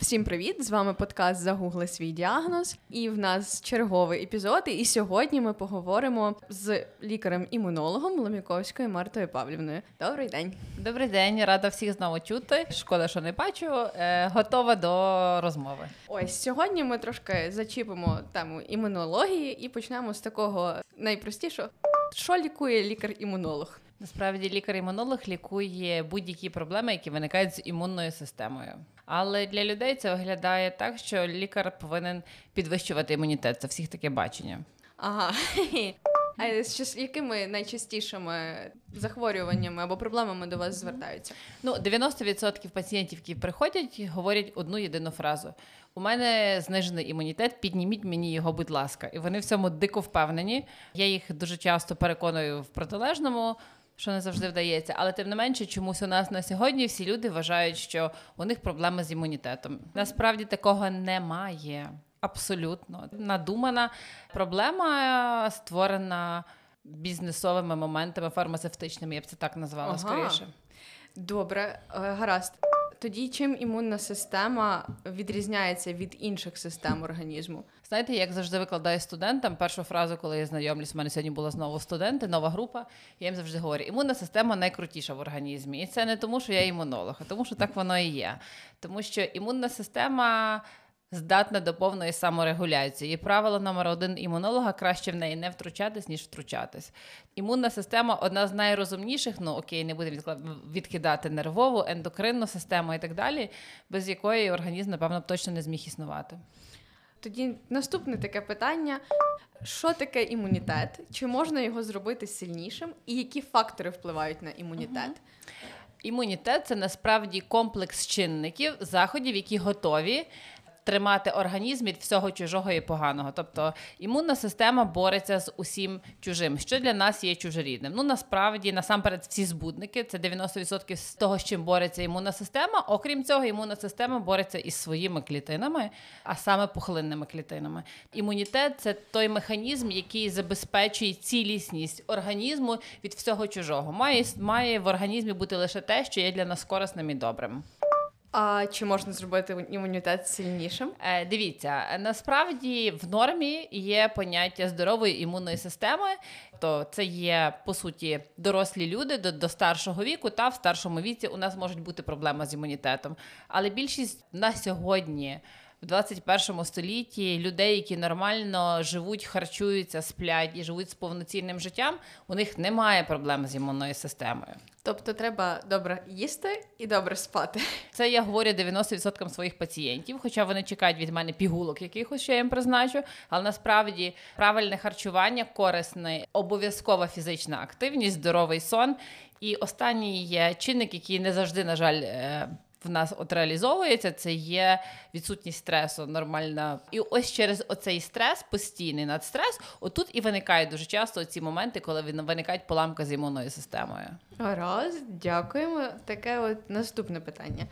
Всім привіт! З вами подкаст Загугли свій діагноз. І в нас черговий епізод. І сьогодні ми поговоримо з лікарем-імунологом Ломіковською Мартою Павлівною. Добрий день. Добрий день, рада всіх знову чути. Шкода, що не бачу. Е, готова до розмови. Ось сьогодні ми трошки зачіпимо тему імунології і почнемо з такого найпростішого. Що лікує лікар-імунолог? Насправді лікар-імунолог лікує будь-які проблеми, які виникають з імунною системою. Але для людей це виглядає так, що лікар повинен підвищувати імунітет. Це всіх таке бачення. Ага. А з якими найчастішими захворюваннями або проблемами до вас звертаються? Ну, 90% пацієнтів, які приходять, говорять одну єдину фразу: у мене знижений імунітет, підніміть мені його, будь ласка. І вони в цьому дико впевнені. Я їх дуже часто переконую в протилежному що не завжди вдається. Але тим не менше, чомусь у нас на сьогодні всі люди вважають, що у них проблеми з імунітетом. Насправді такого немає. Абсолютно надумана проблема створена бізнесовими моментами фармацевтичними. Я б це так назвала ага. скоріше. Добре, е, гаразд. Тоді чим імунна система відрізняється від інших систем організму? Знаєте, як завжди викладаю студентам першу фразу, коли я знайомлюсь, у мене сьогодні була знову студенти, нова група. Я їм завжди говорю, імунна система найкрутіша в організмі. І це не тому, що я імунолог, а тому, що так воно і є. Тому що імунна система здатна до повної саморегуляції. І правило номер один імунолога краще в неї не втручатись, ніж втручатись. Імунна система одна з найрозумніших, ну окей, не будемо відкидати нервову, ендокринну систему і так далі, без якої організм, напевно, точно не зміг існувати. Тоді наступне таке питання: що таке імунітет? Чи можна його зробити сильнішим? І які фактори впливають на імунітет? Імунітет це насправді комплекс чинників, заходів, які готові тримати організм від всього чужого і поганого. Тобто імунна система бореться з усім чужим, що для нас є чужорідним. Ну насправді, насамперед, всі збудники це 90% з того, з чим бореться імунна система. Окрім цього, імунна система бореться із своїми клітинами, а саме пухлинними клітинами. Імунітет це той механізм, який забезпечує цілісність організму від всього чужого. Має має в організмі бути лише те, що є для нас корисним і добрим. А чи можна зробити імунітет сильнішим? Е, Дивіться, насправді в нормі є поняття здорової імунної системи, то це є по суті дорослі люди до, до старшого віку, та в старшому віці у нас можуть бути проблеми з імунітетом. Але більшість на сьогодні в 21 столітті людей, які нормально живуть, харчуються, сплять і живуть з повноцінним життям, у них немає проблем з імунною системою. Тобто треба добре їсти і добре спати. Це я говорю 90% своїх пацієнтів, хоча вони чекають від мене пігулок, якихось що я їм призначу. Але насправді правильне харчування, корисне, обов'язкова фізична активність, здоровий сон. І останній є чинник, який не завжди, на жаль, е, в нас от реалізовується, це є відсутність стресу нормальна. І ось через оцей стрес, постійний надстрес, отут і виникають дуже часто ці моменти, коли виникають поламка з імунною системою. Раз, дякуємо. Таке от наступне питання.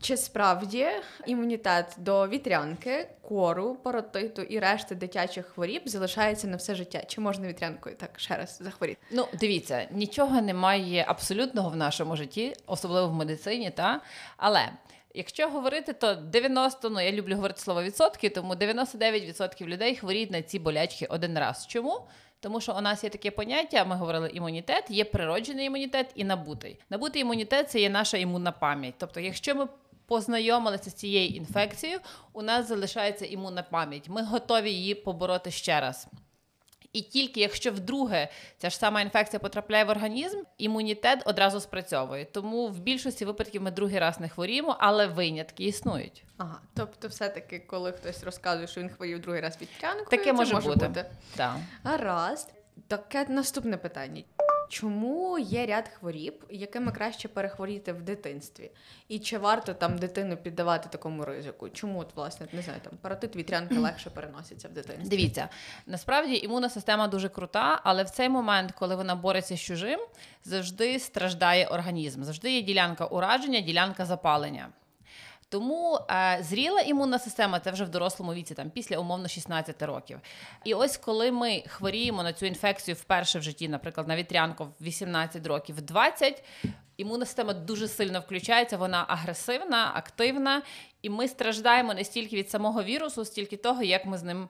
Чи справді імунітет до вітрянки, кору, паротиту і решти дитячих хворіб залишається на все життя? Чи можна вітрянкою так ще раз захворіти? Ну, дивіться, нічого немає абсолютного в нашому житті, особливо в медицині, та але. Якщо говорити, то 90, ну я люблю говорити слово відсотки, тому 99% людей хворіють на ці болячки один раз. Чому? Тому що у нас є таке поняття, ми говорили імунітет, є природжений імунітет і набутий. Набутий імунітет це є наша імунна пам'ять. Тобто, якщо ми познайомилися з цією інфекцією, у нас залишається імунна пам'ять. Ми готові її побороти ще раз. І тільки якщо вдруге ця ж сама інфекція потрапляє в організм, імунітет одразу спрацьовує. Тому в більшості випадків ми другий раз не хворіємо, але винятки існують. Ага, тобто, все-таки, коли хтось розказує, що він хворів другий раз від тянкою, таке це може, може бути. бути. Так. Гаразд. Таке наступне питання. Чому є ряд хворіб, якими краще перехворіти в дитинстві? І чи варто там дитину піддавати такому ризику? Чому от, власне не знаю, там паротит вітрянки легше переноситься в дитинстві? Дивіться, насправді імунна система дуже крута, але в цей момент, коли вона бореться з чужим, завжди страждає організм. Завжди є ділянка ураження, ділянка запалення. Тому е, зріла імунна система це вже в дорослому віці, там після умовно 16 років. І ось коли ми хворіємо на цю інфекцію вперше в житті, наприклад, на вітрянку в 18 років, в 20, імунна система дуже сильно включається, вона агресивна, активна, і ми страждаємо не стільки від самого вірусу, стільки того, як ми з ним.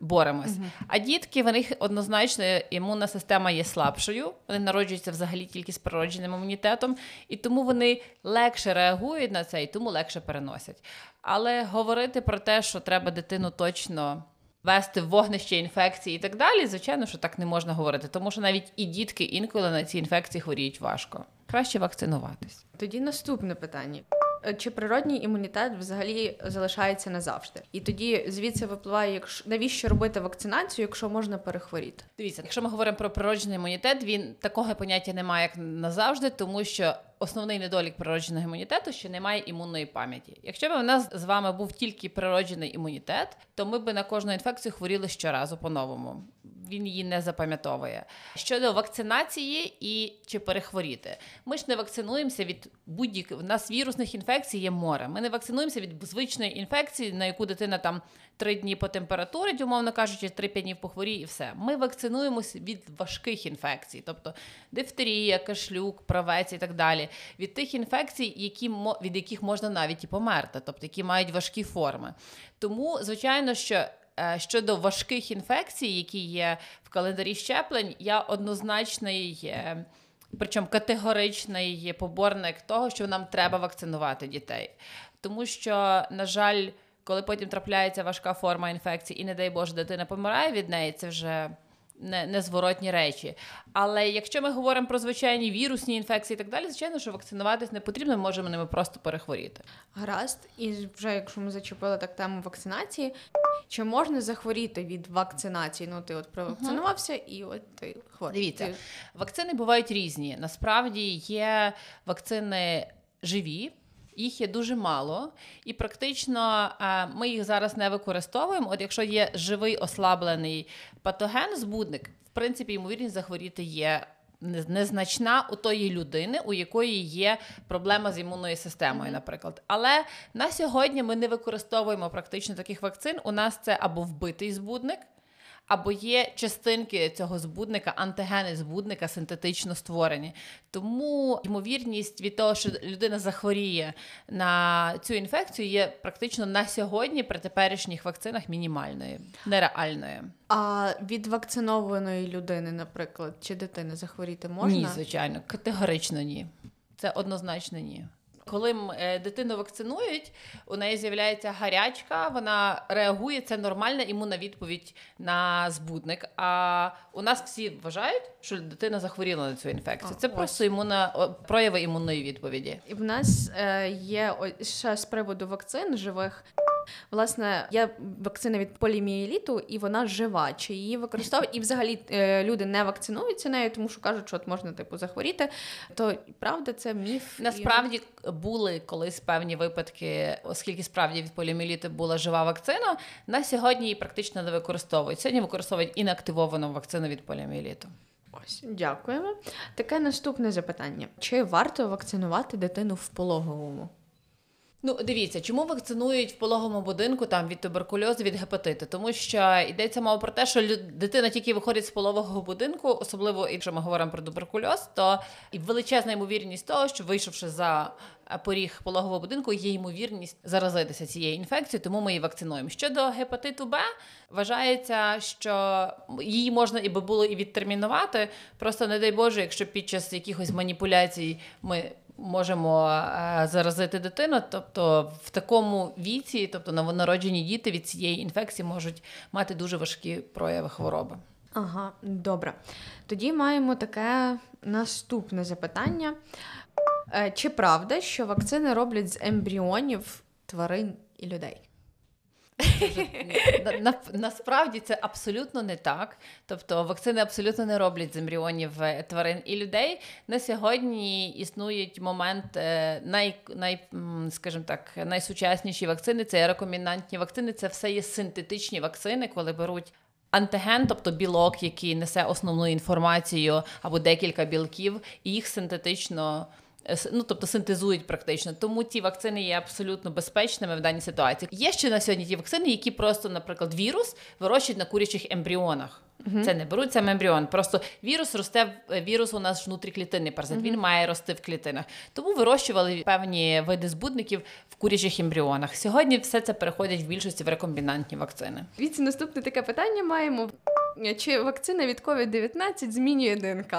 Боремось. Uh-huh. А дітки, в них однозначно імунна система є слабшою, вони народжуються взагалі тільки з природженим імунітетом, і тому вони легше реагують на це і тому легше переносять. Але говорити про те, що треба дитину точно вести в вогнище інфекції і так далі, звичайно, що так не можна говорити, тому що навіть і дітки інколи на ці інфекції хворіють важко. Краще вакцинуватись. Тоді наступне питання. Е, чи природній імунітет взагалі залишається назавжди? І тоді звідси випливає, якщо навіщо робити вакцинацію, якщо можна перехворіти? Дивіться, якщо ми говоримо про природжений імунітет, він такого поняття немає як назавжди, тому що основний недолік природженого імунітету, що немає імунної пам'яті. Якщо б у нас з вами був тільки природжений імунітет, то ми б на кожну інфекцію хворіли щоразу по-новому. Він її не запам'ятовує. Щодо вакцинації і чи перехворіти, ми ж не вакцинуємося від будь-яких У нас вірусних інфекцій є море. Ми не вакцинуємося від звичної інфекції, на яку дитина там три дні по температурі, умовно кажучи, 3-5 днів похворіє і все. Ми вакцинуємося від важких інфекцій, тобто дифтерія, кашлюк, правець і так далі. Від тих інфекцій, які від яких можна навіть і померти, тобто які мають важкі форми. Тому, звичайно, що. Е, щодо важких інфекцій, які є в календарі щеплень, я однозначний, причому категоричний поборник того, що нам треба вакцинувати дітей. Тому що, на жаль, коли потім трапляється важка форма інфекції, і, не дай Боже, дитина помирає від неї, це вже не, незворотні речі. Але якщо ми говоримо про звичайні вірусні інфекції і так далі, звичайно, що вакцинуватись не потрібно, ми можемо ними просто перехворіти. Гаразд, і вже якщо ми зачепили так тему вакцинації, чи можна захворіти від вакцинації? Ну, ти от провакцинувався, uh-huh. і от ти хворий. Дивіться, вакцини бувають різні. Насправді є вакцини живі. Їх є дуже мало, і практично е, ми їх зараз не використовуємо. От якщо є живий ослаблений патоген, збудник, в принципі, ймовірність захворіти є. Незначна у тої людини, у якої є проблема з імунною системою, наприклад. Але на сьогодні ми не використовуємо практично таких вакцин. У нас це або вбитий збудник, або є частинки цього збудника, антигени збудника синтетично створені. Тому ймовірність від того, що людина захворіє на цю інфекцію, є практично на сьогодні при теперішніх вакцинах мінімальною, нереальною. А від вакцинованої людини, наприклад, чи дитини захворіти можна? Ні, звичайно, категорично ні. Це однозначно ні. Коли е, дитину вакцинують, у неї з'являється гарячка, вона реагує, це нормальна імунна відповідь на збудник. А у нас всі вважають, що дитина захворіла на цю інфекцію. Це просто імунна прояви імунної відповіді. І в нас е, є ще з приводу вакцин живих. Власне, є вакцина від полімієліту, і вона жива. Чи її використовують? І взагалі е, люди не вакцинуються нею, тому що кажуть, що от можна типу захворіти. То правда, це міф. Насправді були колись певні випадки, оскільки справді від полімієліту була жива вакцина. На сьогодні її практично не використовують. Сьогодні використовують інактивовану вакцину від поліомієліту. Ось, дякуємо. Таке наступне запитання: чи варто вакцинувати дитину в пологовому? Ну, дивіться, чому вакцинують в пологовому будинку там від туберкульозу, від гепатиту? Тому що йдеться мова про те, що дитина тільки виходить з пологового будинку, особливо якщо ми говоримо про туберкульоз, то величезна ймовірність того, що вийшовши за поріг пологового будинку, є ймовірність заразитися цією інфекцією, тому ми її вакцинуємо. Щодо гепатиту Б, вважається, що її можна і би було і відтермінувати. Просто не дай Боже, якщо під час якихось маніпуляцій ми можемо е, заразити дитину. Тобто в такому віці, тобто новонароджені діти від цієї інфекції можуть мати дуже важкі прояви хвороби. Ага, добре. Тоді маємо таке наступне запитання. Е, чи правда, що вакцини роблять з ембріонів тварин і людей? На, насправді це абсолютно не так. Тобто вакцини абсолютно не роблять з ембріонів е, тварин і людей. На сьогодні існують момент е, най, най, скажімо так, найсучасніші вакцини це рекомендантні вакцини. Це все є синтетичні вакцини, коли беруть. Антиген, тобто білок, який несе основну інформацію або декілька білків, їх синтетично ну тобто синтезують практично. Тому ті вакцини є абсолютно безпечними в даній ситуації. Є ще на сьогодні ті вакцини, які просто, наприклад, вірус вирощують на курячих ембріонах. uh Це не беруть сам ембріон. Просто вірус росте вірус у нас внутріклітинний паразит. uh Він має рости в клітинах. Тому вирощували певні види збудників в курячих ембріонах. Сьогодні все це переходить в більшості в рекомбінантні вакцини. Віці наступне таке питання маємо: чи вакцина від COVID-19 змінює ДНК?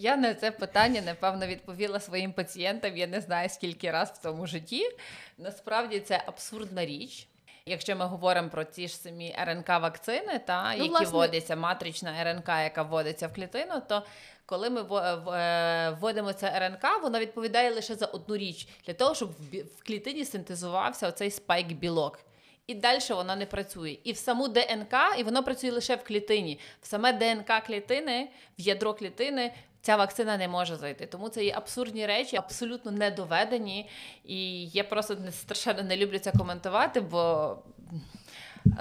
Я на це питання напевно відповіла своїм пацієнтам. Я не знаю скільки раз в цьому житті. Насправді це абсурдна річ. Якщо ми говоримо про ті ж самі РНК-вакцини, та ну, які власне... вводяться, матрична РНК, яка вводиться в клітину, то коли ми е, вводимо це РНК, воно відповідає лише за одну річ для того, щоб в клітині синтезувався оцей спайк білок. І далі воно не працює. І в саму ДНК, і воно працює лише в клітині. В саме ДНК клітини, в ядро клітини Ця вакцина не може зайти, тому це є абсурдні речі, абсолютно недоведені. І я просто не страшенно не люблю це коментувати, бо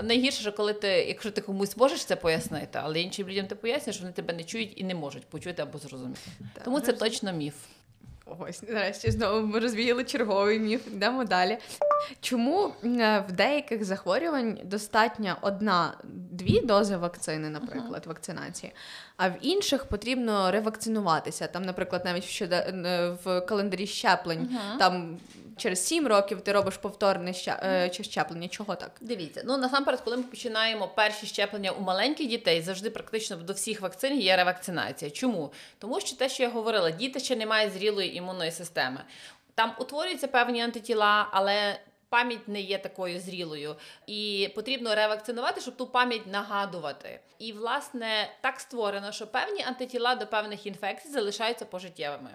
найгірше, що коли ти, якщо ти комусь можеш це пояснити, але іншим людям ти пояснюєш, вони тебе не чують і не можуть почути або зрозуміти. Тому це точно міф. Ось нарешті знову ми розвіяли черговий міф. Йдемо далі. Чому в деяких захворювань достатньо одна-дві дози вакцини, наприклад, uh-huh. вакцинації, а в інших потрібно ревакцинуватися. Там, наприклад, навіть в, в календарі щеплень uh-huh. там через 7 років ти робиш повторне ща... чи щеплення. Чого так? Дивіться, ну насамперед, коли ми починаємо перші щеплення у маленьких дітей, завжди практично до всіх вакцин є ревакцинація. Чому? Тому що те, що я говорила, діти ще не мають зрілої імунної системи. Там утворюються певні антитіла, але. Пам'ять не є такою зрілою, і потрібно ревакцинувати, щоб ту пам'ять нагадувати. І, власне, так створено, що певні антитіла до певних інфекцій залишаються пожиттєвими.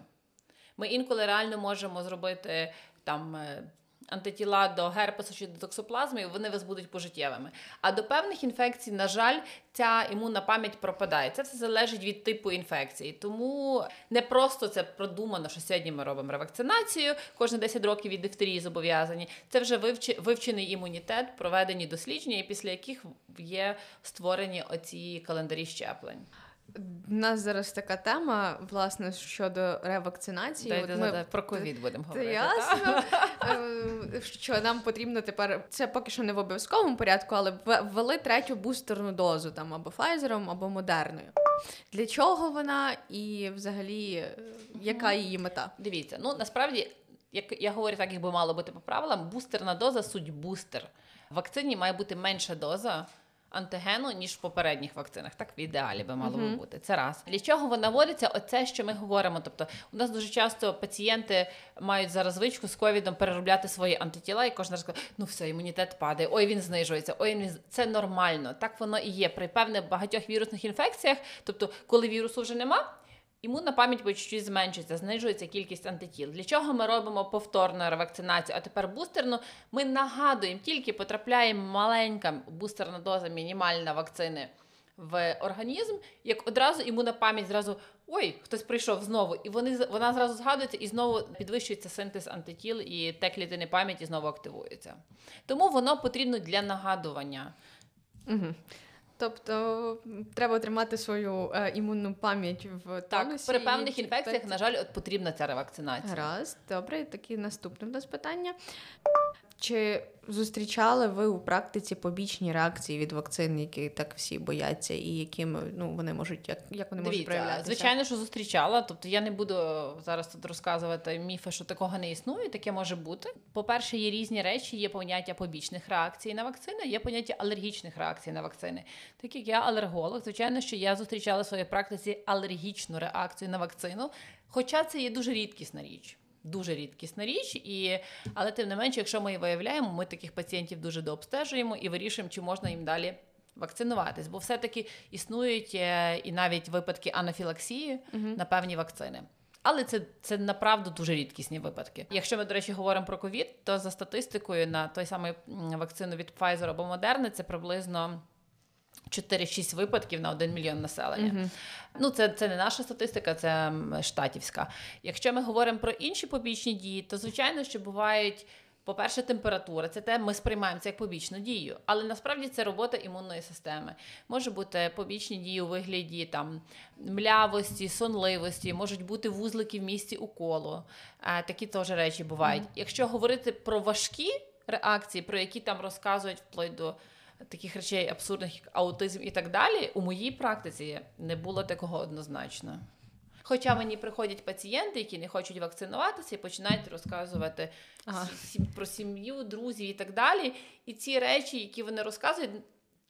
Ми інколи реально можемо зробити там. Е, антитіла до герпесу чи до токсоплазми, вони вас будуть пожиттєвими. А до певних інфекцій, на жаль, ця імунна пам'ять пропадає. Це все залежить від типу інфекції. Тому не просто це продумано, що сьогодні ми робимо ревакцинацію, кожні 10 років від дифтерії зобов'язані. Це вже вивчений імунітет, проведені дослідження, і після яких є створені оці календарі щеплень. У нас зараз така тема, власне, щодо ревакцинації. Дайте, ми про ковід будемо говорити. Ясно, е, що нам потрібно тепер, це поки що не в обов'язковому порядку, але ввели третю бустерну дозу там або Файзером, або Модерною. Для чого вона і взагалі яка її мета? Дивіться, ну насправді, як я говорю, так як би мало бути по правилам, бустерна доза суть бустер. В вакцині має бути менша доза антигену, ніж в попередніх вакцинах. Так в ідеалі би мало uh-huh. бути. Це раз. Для чого вона вводиться? Оце, що ми говоримо. Тобто, у нас дуже часто пацієнти мають зараз звичку з ковідом переробляти свої антитіла, і кожен раз каже, ну все, імунітет падає, ой, він знижується, ой, він це нормально. Так воно і є. При певних багатьох вірусних інфекціях, тобто, коли вірусу вже нема. Імунна пам'ять по чуть-чуть зменшується, знижується кількість антитіл. Для чого ми робимо повторну ревакцинацію? А тепер бустерну ми нагадуємо, тільки потрапляє маленька бустерна доза мінімальна вакцини в організм, як одразу імунна пам'ять зразу ой, хтось прийшов знову, і вони вона зразу згадується і знову підвищується синтез антитіл, і те клітини пам'яті знову активуються. Тому воно потрібно для нагадування. Угу. Тобто треба тримати свою е, імунну пам'ять в тонусі. Так, При певних інфекціях, на жаль, от потрібна ця ревакцинація. Раз, добре, такі наступне в нас питання. Чи зустрічали ви у практиці побічні реакції від вакцин, які так всі бояться, і якими ну вони можуть як як вони Дивіться, можуть проявлятися? Звичайно, що зустрічала. Тобто я не буду зараз тут розказувати міфи, що такого не існує. Таке може бути. По-перше, є різні речі, є поняття побічних реакцій на вакцини, є поняття алергічних реакцій на вакцини. Так як я алерголог, звичайно, що я зустрічала в своїй практиці алергічну реакцію на вакцину, хоча це є дуже рідкісна річ дуже рідкісна річ, і але тим не менше, якщо ми її виявляємо, ми таких пацієнтів дуже дообстежуємо і вирішуємо, чи можна їм далі. Вакцинуватись, бо все-таки існують е, і навіть випадки анафілаксії uh-huh. на певні вакцини. Але це це направду дуже рідкісні випадки. Якщо ми, до речі, говоримо про ковід, то за статистикою на той самий вакцину від Pfizer або Moderna це приблизно 4-6 випадків на 1 мільйон населення. Mm-hmm. Ну, це це не наша статистика, це штатівська. Якщо ми говоримо про інші побічні дії, то звичайно, що бувають По-перше, температура це те, ми сприймаємо це як побічну дію, але насправді це робота імунної системи. Може бути побічні дії у вигляді там млявості, сонливості, можуть бути вузлики в місці уколу. Е, такі теж речі бувають. Mm. Якщо говорити про важкі реакції, про які там розказують вплоть до таких речей абсурдних, як аутизм і так далі, у моїй практиці не було такого однозначно. Хоча мені приходять пацієнти, які не хочуть вакцинуватися і починають розказувати ага. про сім'ю, друзів і так далі. І ці речі, які вони розказують,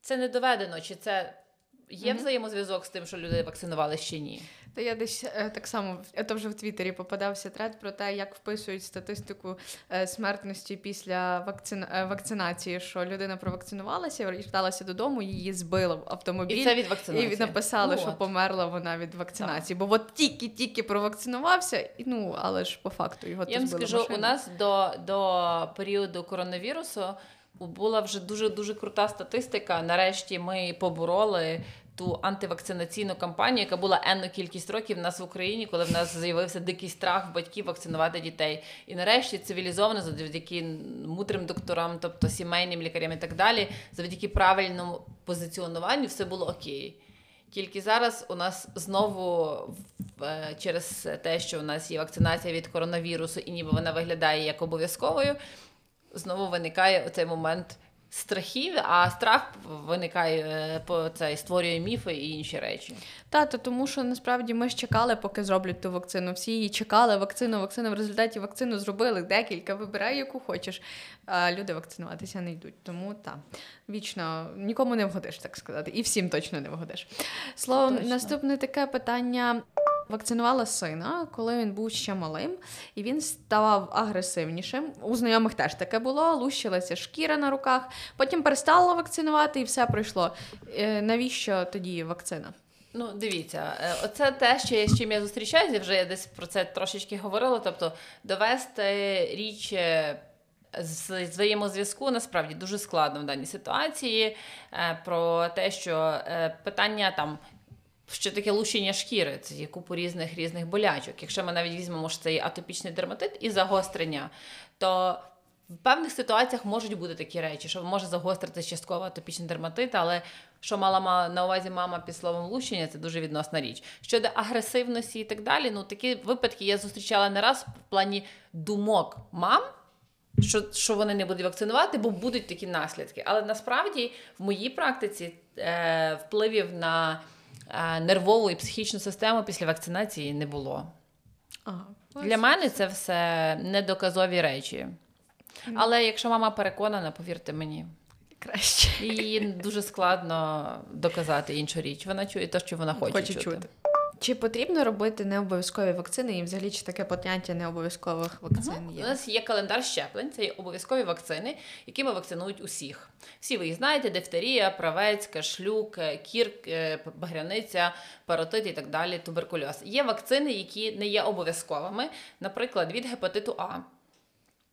це не доведено, чи це є mm-hmm. взаємозв'язок з тим, що люди вакцинували чи ні. Та я десь е, так само це вже в Твіттері попадався тред про те, як вписують статистику е, смертності після вакцина... Е, вакцинації, що людина провакцинувалася, верталася додому, її збило в автомобіль і це від вакцинації. І написали, ну, що померла вона від вакцинації. Так. Бо от тільки-тільки провакцинувався, ну але ж по факту його Я вам скажу, машину. у нас до, до періоду коронавірусу. Була вже дуже дуже крута статистика. Нарешті ми побороли ту антивакцинаційну кампанію, яка була енну кількість років в нас в Україні, коли в нас з'явився дикий страх батьків вакцинувати дітей. І нарешті цивілізовано завдяки мудрим докторам, тобто сімейним лікарям і так далі, завдяки правильному позиціонуванню, все було окей. Тільки зараз у нас знову е, через те, що у нас є вакцинація від коронавірусу, і ніби вона виглядає як обов'язковою, знову виникає оцей момент страхів, а страх виникає е, по це створює міфи і інші речі. Тато, тому що насправді ми ж чекали, поки зроблять ту вакцину. Всі її чекали, вакцину, вакцину. В результаті вакцину зробили декілька. Вибирай, яку хочеш. А люди вакцинуватися не йдуть. Тому так, вічно нікому не вгодиш, так сказати, і всім точно не вгодиш. Словом, наступне таке питання. Вакцинувала сина, коли він був ще малим, і він ставав агресивнішим. У знайомих теж таке було, лущилася шкіра на руках. Потім перестала вакцинувати, і все пройшло. Е, навіщо тоді вакцина? Ну, дивіться, е, оце те, що з чим я зустрічаюся, вже я десь про це трошечки говорила. Тобто довести річ. Е, з взаємозв'язку насправді дуже складно в даній ситуації. Про те, що питання там що таке лущення шкіри? Це є купу різних різних болячок. Якщо ми навіть візьмемо що це є атопічний дерматит і загострення, то в певних ситуаціях можуть бути такі речі, що може загострити частково атопічний дерматит, але що мала на увазі мама під словом лущення, це дуже відносна річ. Щодо агресивності і так далі, ну такі випадки я зустрічала не раз в плані думок мам. Що що вони не будуть вакцинувати, бо будуть такі наслідки. Але насправді в моїй практиці е, впливів на нервову і психічну систему після вакцинації не було. Ага, Для мене це все недоказові речі. Але якщо мама переконана, повірте мені. Краще. Їй дуже складно доказати іншу річ. Вона чує те, що вона хоче, хоче чути. чути. Чи потрібно робити необов'язкові вакцини, і взагалі чи таке поняття необов'язкових вакцин є? У нас є календар щеплень, це є обов'язкові вакцини, якими вакцинують усіх. Всі ви їх знаєте: дифтерія, правець, кашлюк, кір, е, багряниця, паротит і так далі, туберкульоз. Є вакцини, які не є обов'язковими, наприклад, від гепатиту А.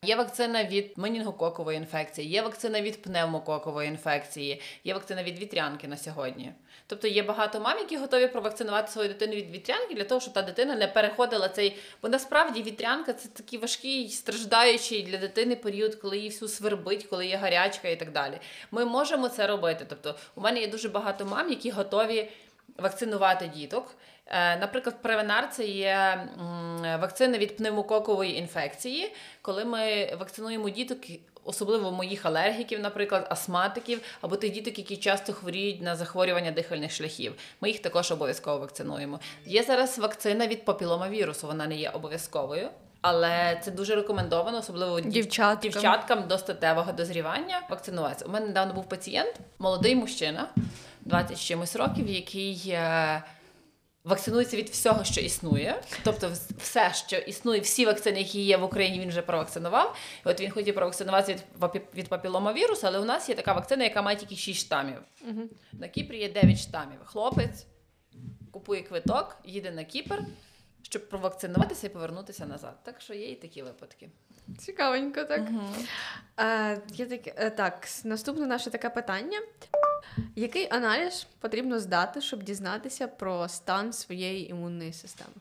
Є вакцина від менінгококової інфекції, є вакцина від пневмококової інфекції, є вакцина від вітрянки на сьогодні. Тобто є багато мам, які готові провакцинувати свою дитину від вітрянки для того, щоб та дитина не переходила цей. Бо насправді вітрянка це такий важкий, страждаючий для дитини період, коли її всю свербить, коли є гарячка і так далі. Ми можемо це робити. Тобто, у мене є дуже багато мам, які готові вакцинувати діток. Е, наприклад, Превенар це є вакцина від пневмококової інфекції, коли ми вакцинуємо діток. Особливо моїх алергіків, наприклад, астматиків, або тих діток, які часто хворіють на захворювання дихальних шляхів. Ми їх також обов'язково вакцинуємо. Є зараз вакцина від папіломавірусу, вона не є обов'язковою, але це дуже рекомендовано, особливо дівчаткам, дівчаткам до статевого дозрівання. Вакцинуватися. У мене недавно був пацієнт, молодий мужчина, 20 чимось років, який. Вакцинується від всього, що існує. Тобто, все, що існує, всі вакцини, які є в Україні, він вже провакцинував. І От він хотів провакцинуватися від від папіломавірусу, але у нас є така вакцина, яка має тільки 6 штамів. Угу. На Кіпрі є 9 штамів. Хлопець купує квиток, їде на Кіпр. Щоб провакцинуватися і повернутися назад. Так що є і такі випадки. Цікавенько, так. Угу. Е, я так, е, так, наступне наше таке питання. Який аналіз потрібно здати, щоб дізнатися про стан своєї імунної системи?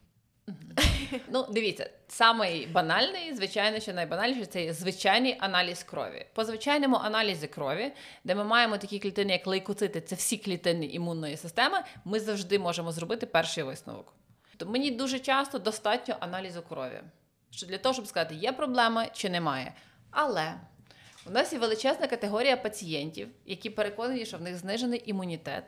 Ну, дивіться, самий банальний, звичайно, що найбанальніше це звичайний аналіз крові. По звичайному аналізі крові, де ми маємо такі клітини, як лейкоцити, це всі клітини імунної системи, ми завжди можемо зробити перший висновок. То мені дуже часто достатньо аналізу крові. Що для того, щоб сказати, є проблема чи немає. Але у нас є величезна категорія пацієнтів, які переконані, що в них знижений імунітет,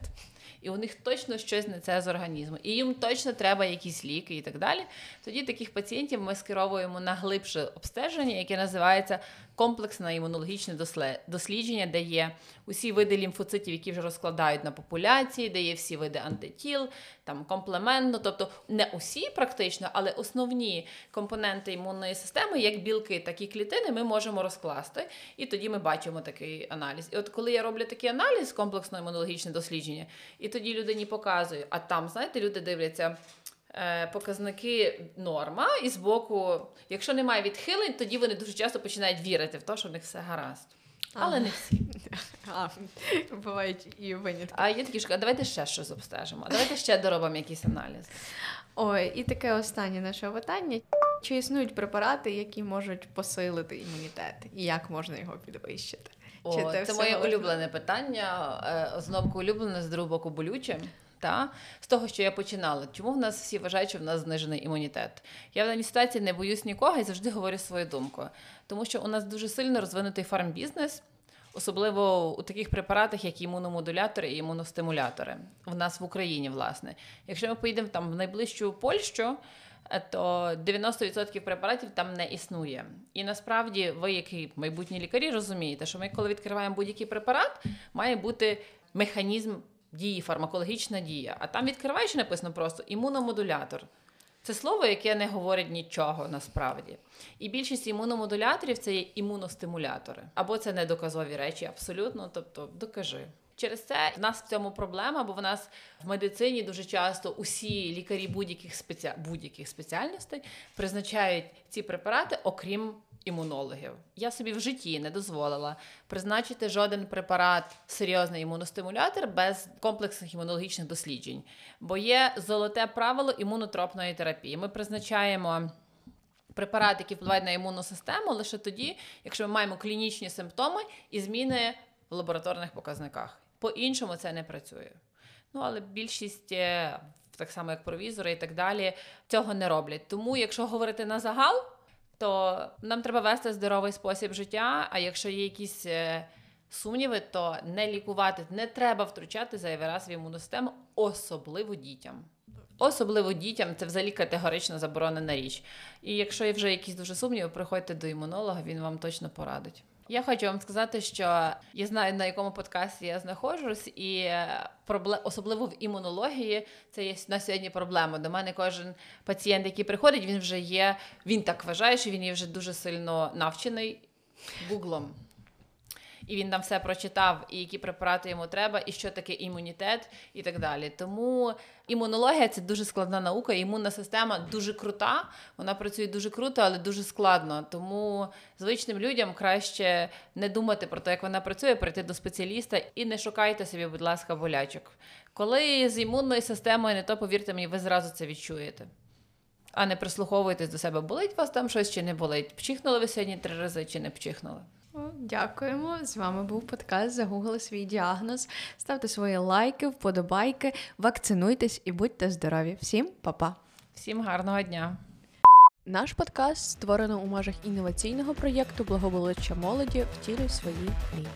і у них точно щось не це з організму, і їм точно треба якісь ліки і так далі. Тоді таких пацієнтів ми скеровуємо на глибше обстеження, яке називається комплексне імунологічне дослідження, де є усі види лімфоцитів, які вже розкладають на популяції, де є всі види антитіл, там комплементно, тобто не усі практично, але основні компоненти імунної системи, як білки, так і клітини, ми можемо розкласти. І тоді ми бачимо такий аналіз. І от коли я роблю такий аналіз, комплексно імунологічне дослідження, і тоді людині показую, а там, знаєте, люди дивляться. Е, показники норма, і з боку, якщо немає відхилень, тоді вони дуже часто починають вірити в те, що в них все гаразд. Але а. не всі. А, Бувають і винятки. А є такі ж, давайте ще щось обстежимо, давайте ще доробимо якийсь аналіз. Ой, і таке останнє наше питання. Чи існують препарати, які можуть посилити імунітет? І як можна його підвищити? О, Чи Це моє улюблене питання. Е, знову улюблене, з другого боку болюче. Та з того, що я починала, чому в нас всі вважають, що в нас знижений імунітет? Я в даній ситуації не боюсь нікого і завжди говорю свою думку, тому що у нас дуже сильно розвинутий фармбізнес, особливо у таких препаратах, як імуномодулятори і імуностимулятори. В нас в Україні, власне. Якщо ми поїдемо там в найближчу Польщу. Е, то 90% препаратів там не існує. І насправді, ви, які майбутні лікарі, розумієте, що ми, коли відкриваємо будь-який препарат, має бути механізм дії, фармакологічна дія. А там відкриваєш написано просто імуномодулятор. Це слово, яке не говорить нічого насправді. І більшість імуномодуляторів це є імуностимулятори. Або це недоказові речі, абсолютно. Тобто, докажи. Через це в нас в цьому проблема, бо в нас в медицині дуже часто усі лікарі будь-яких спеці... будь-яких спеціальностей призначають ці препарати, окрім імунологів. Я собі в житті не дозволила призначити жоден препарат, серйозний імуностимулятор без комплексних імунологічних досліджень, бо є золоте правило імунотропної терапії. Ми призначаємо. Препарат, який впливає на імунну систему, лише тоді, якщо ми маємо клінічні симптоми і зміни в лабораторних показниках. По-іншому це не працює. Ну, але більшість, е, так само як провізори і так далі, цього не роблять. Тому, якщо говорити на загал, то нам треба вести здоровий спосіб життя. А якщо є якісь е, сумніви, то не лікувати, не треба втручати зайвий раз в імунну систему, особливо дітям. Особливо дітям це взагалі категорично заборонена річ. І якщо є вже якісь дуже сумніви, приходьте до імунолога, він вам точно порадить. Я хочу вам сказати, що я знаю на якому подкасті я знаходжусь, і е, особливо в імунології, це є на сьогодні проблема. До мене кожен пацієнт, який приходить, він вже є. Він так вважає, що він є вже дуже сильно навчений гуглом і він там все прочитав, і які препарати йому треба, і що таке імунітет, і так далі. Тому імунологія це дуже складна наука. Імунна система дуже крута. Вона працює дуже круто, але дуже складно. Тому звичним людям краще не думати про те, як вона працює, прийти до спеціаліста і не шукайте собі, будь ласка, болячок. Коли з імунною системою не то, повірте мені, ви зразу це відчуєте. А не прислуховуйтесь до себе, болить вас там щось чи не болить. Пчихнули ви сьогодні три рази чи не пчихнули. Дякуємо. З вами був подкаст Загугли свій діагноз. Ставте свої лайки, вподобайки, вакцинуйтесь і будьте здорові. Всім па-па! Всім гарного дня! Наш подкаст створено у межах інноваційного проєкту Благополуччя молоді втілюй свої мрії.